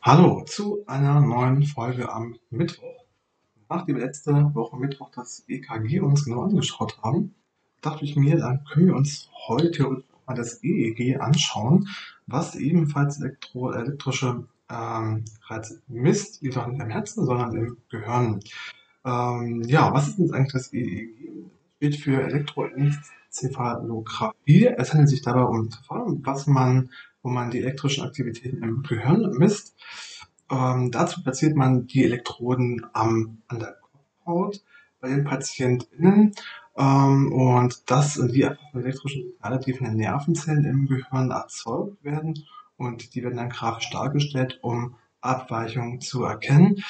Hallo zu einer neuen Folge am Mittwoch. Nachdem wir letzte Woche Mittwoch das EKG uns genau angeschaut haben, dachte ich mir, dann können wir uns heute mal das EEG anschauen, was ebenfalls elektro elektrische ähm, Reize misst, jedoch nicht im Herzen, sondern im Gehirn. Ähm, ja, was ist denn eigentlich das EEG? Steht für Elektroenzephalographie. Es handelt sich dabei um ein Verfahren, was man wo man die elektrischen Aktivitäten im Gehirn misst. Ähm, dazu platziert man die Elektroden am, an der Kopfhaut bei den PatientInnen ähm, und das sind die elektrischen Signale, die von den Nervenzellen im Gehirn erzeugt werden und die werden dann grafisch dargestellt, um Abweichungen zu erkennen.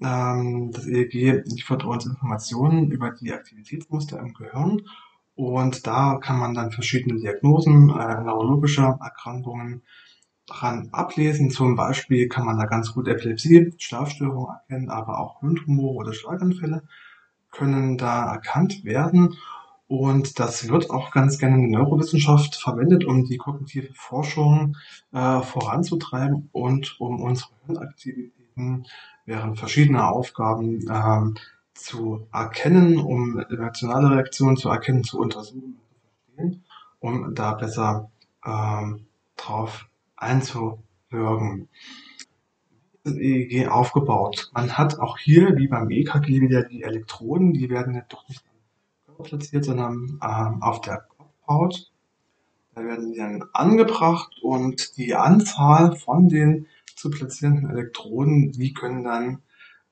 Ähm, das EEG liefert uns Informationen über die Aktivitätsmuster im Gehirn und da kann man dann verschiedene Diagnosen äh, neurologischer Erkrankungen dran ablesen. Zum Beispiel kann man da ganz gut Epilepsie, Schlafstörungen erkennen, aber auch Hirntumore oder Schlaganfälle können da erkannt werden. Und das wird auch ganz gerne in der Neurowissenschaft verwendet, um die kognitive Forschung äh, voranzutreiben und um unsere Hirnaktivitäten während verschiedener Aufgaben äh, zu erkennen, um emotionale Reaktionen zu erkennen, zu untersuchen, um da besser ähm, drauf einzuwirken. EEG aufgebaut. Man hat auch hier, wie beim EKG, wieder die Elektroden, die werden nicht, doch nicht am Körper platziert, sondern ähm, auf der Kopfhaut. Da werden die dann angebracht und die Anzahl von den zu platzierenden Elektroden, die können dann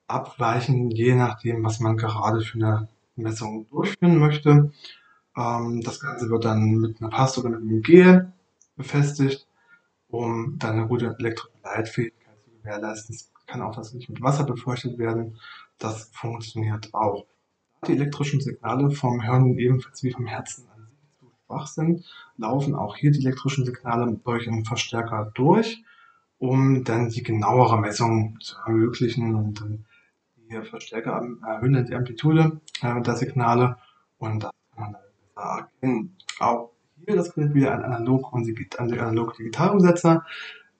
abweichen, je nachdem, was man gerade für eine Messung durchführen möchte. Ähm, das Ganze wird dann mit einer Paste oder mit einem Gel befestigt, um dann eine gute Elektroleitfähigkeit zu gewährleisten. Es kann auch das nicht mit Wasser befeuchtet werden. Das funktioniert auch. Da die elektrischen Signale vom Hirn ebenfalls wie vom Herzen an sich zu schwach sind, laufen auch hier die elektrischen Signale durch einen Verstärker durch, um dann die genauere Messung zu ermöglichen und dann die Verstärker erhöhen die Amplitude äh, der Signale und das kann man dann besser erkennen. Auch hier, das findet wieder ein analog und analog digital Umsetzer.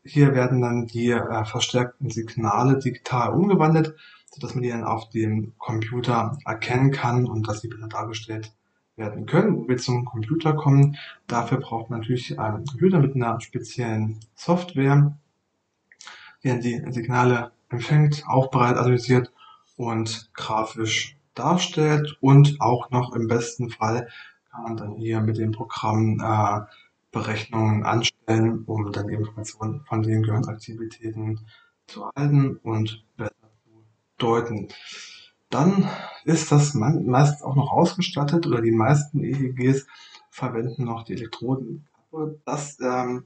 Hier werden dann die äh, verstärkten Signale digital umgewandelt, sodass man die dann auf dem Computer erkennen kann und dass sie besser dargestellt werden können. Wenn wir zum Computer kommen, dafür braucht man natürlich einen Computer mit einer speziellen Software, die dann die Signale empfängt, aufbereitet, analysiert und grafisch darstellt und auch noch im besten Fall kann man dann hier mit dem Programm äh, Berechnungen anstellen, um dann Informationen von den Gehirnaktivitäten zu erhalten und besser zu deuten. Dann ist das meist auch noch ausgestattet oder die meisten EEGs verwenden noch die Elektroden. Das ähm,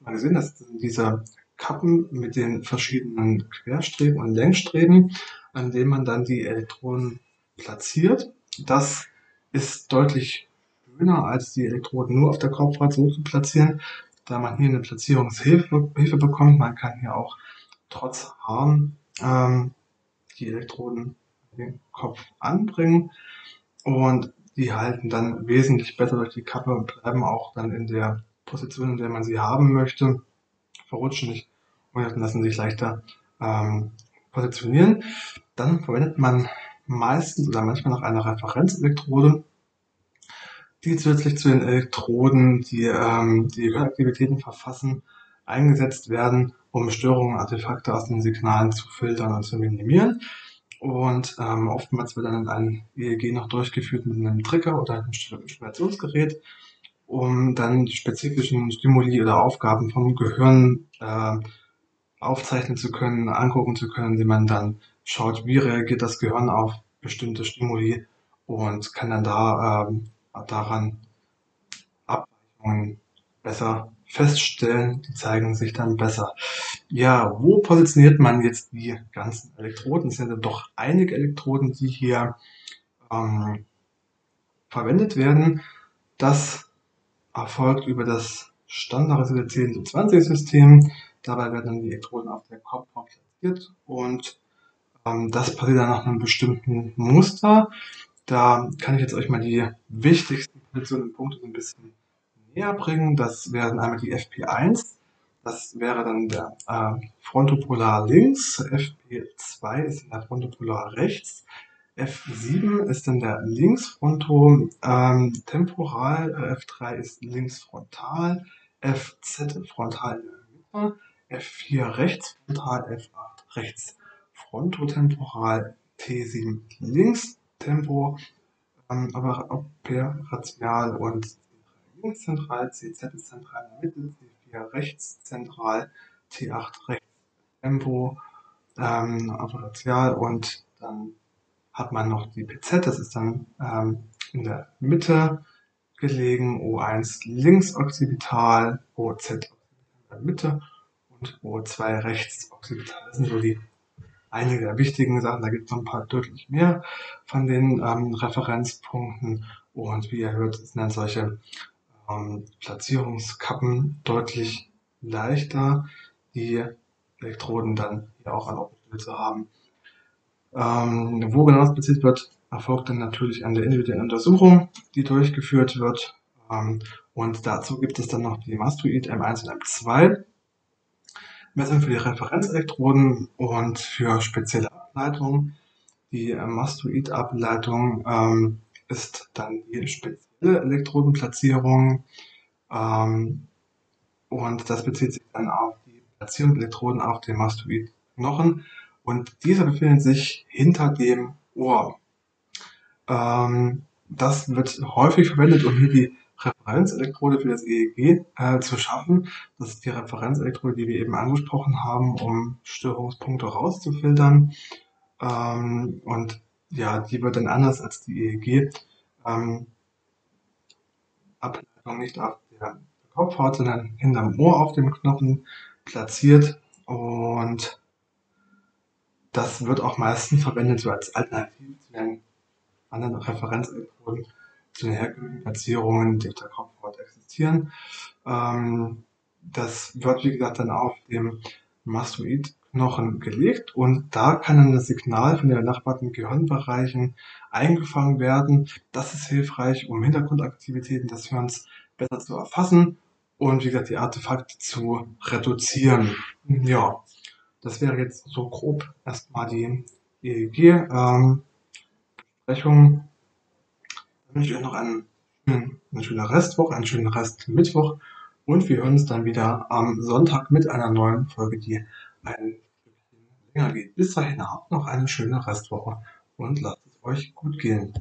mal gesehen, das sind diese Kappen mit den verschiedenen Querstreben und Längsstreben an dem man dann die Elektroden platziert. Das ist deutlich schöner, als die Elektroden nur auf der Kopfhaut so zu platzieren, da man hier eine Platzierungshilfe Hilfe bekommt. Man kann hier auch trotz Haaren ähm, die Elektroden den Kopf anbringen und die halten dann wesentlich besser durch die Kappe und bleiben auch dann in der Position, in der man sie haben möchte, verrutschen nicht und lassen sich leichter ähm, positionieren. Dann verwendet man meistens oder manchmal noch eine Referenzelektrode, die zusätzlich zu den Elektroden, die ähm, die Gehöraktivitäten verfassen, eingesetzt werden, um Störungen, Artefakte aus den Signalen zu filtern und zu minimieren. Und ähm, oftmals wird dann ein EEG noch durchgeführt mit einem Trigger oder einem Stimulationsgerät, um dann die spezifischen Stimuli oder Aufgaben vom Gehirn äh, aufzeichnen zu können, angucken zu können, die man dann schaut, wie reagiert das Gehirn auf bestimmte Stimuli und kann dann da ähm, daran Abweichungen besser feststellen, die zeigen sich dann besser. Ja, wo positioniert man jetzt die ganzen Elektroden? Es sind ja doch einige Elektroden, die hier ähm, verwendet werden. Das erfolgt über das standardisierte 10 zu 20 System. Dabei werden dann die Elektroden auf der Kopfhaut platziert und ähm, das passiert dann nach einem bestimmten Muster. Da kann ich jetzt euch mal die wichtigsten Positionen und Punkte ein bisschen näher bringen. Das wären einmal die FP1. Das wäre dann der äh, Frontopolar links, FP2 ist der Frontopolar rechts, F7 ist dann der Linksfronto ähm, temporal, äh, F3 ist linksfrontal, FZ frontal in der Mitte, F4 rechtsfrontal, F8 rechts. Frontotemporal, T7 links Tempo, ähm, aber operational und links zentral, CZ zentral in der Mitte, C4 rechts zentral, T8 rechts Tempo, ähm, operational und dann hat man noch die PZ, das ist dann ähm, in der Mitte gelegen, O1 links occipital, OZ in der Mitte und O2 rechts occipital. Das sind so die einige der wichtigen Sachen. Da gibt es noch ein paar deutlich mehr von den ähm, Referenzpunkten. Und wie ihr hört, sind dann solche ähm, Platzierungskappen deutlich leichter, die Elektroden dann hier auch an Ort zu haben. Ähm, wo genau das platziert wird, erfolgt dann natürlich an der individuellen Untersuchung, die durchgeführt wird. Ähm, und dazu gibt es dann noch die Mastoid M1 und M2. Messung für die Referenzelektroden und für spezielle Ableitungen. Die äh, Mastoid-Ableitung ähm, ist dann die spezielle Elektrodenplatzierung ähm, und das bezieht sich dann auf die Platzierung der Elektroden auf dem Mastoid-Knochen und dieser befindet sich hinter dem Ohr. Ähm, das wird häufig verwendet, um hier die Referenzelektrode für das EEG äh, zu schaffen. Das ist die Referenzelektrode, die wir eben angesprochen haben, um Störungspunkte rauszufiltern. Ähm, und ja, die wird dann anders als die EEG ähm, Ableitung nicht auf der Kopfhaut, sondern hinterm Ohr auf dem Knochen platziert und das wird auch meistens verwendet so als Alternative zu den anderen Referenzelektroden, zu den herkömmlichen Platzierungen, die auf der Kopfhaut existieren. Ähm, das wird, wie gesagt, dann auf dem Mastoidknochen gelegt und da kann dann das Signal von den benachbarten Gehirnbereichen eingefangen werden. Das ist hilfreich, um Hintergrundaktivitäten des Hirns besser zu erfassen und wie gesagt die Artefakte zu reduzieren. Ja, das wäre jetzt so grob erstmal die EEG-Besprechung. Ähm, wünsche ich euch noch einen, eine schöne Restwoche, einen schönen Restmittwoch und wir hören uns dann wieder am Sonntag mit einer neuen Folge, die ein Stückchen länger geht. Bis dahin habt noch eine schöne Restwoche und lasst es euch gut gehen.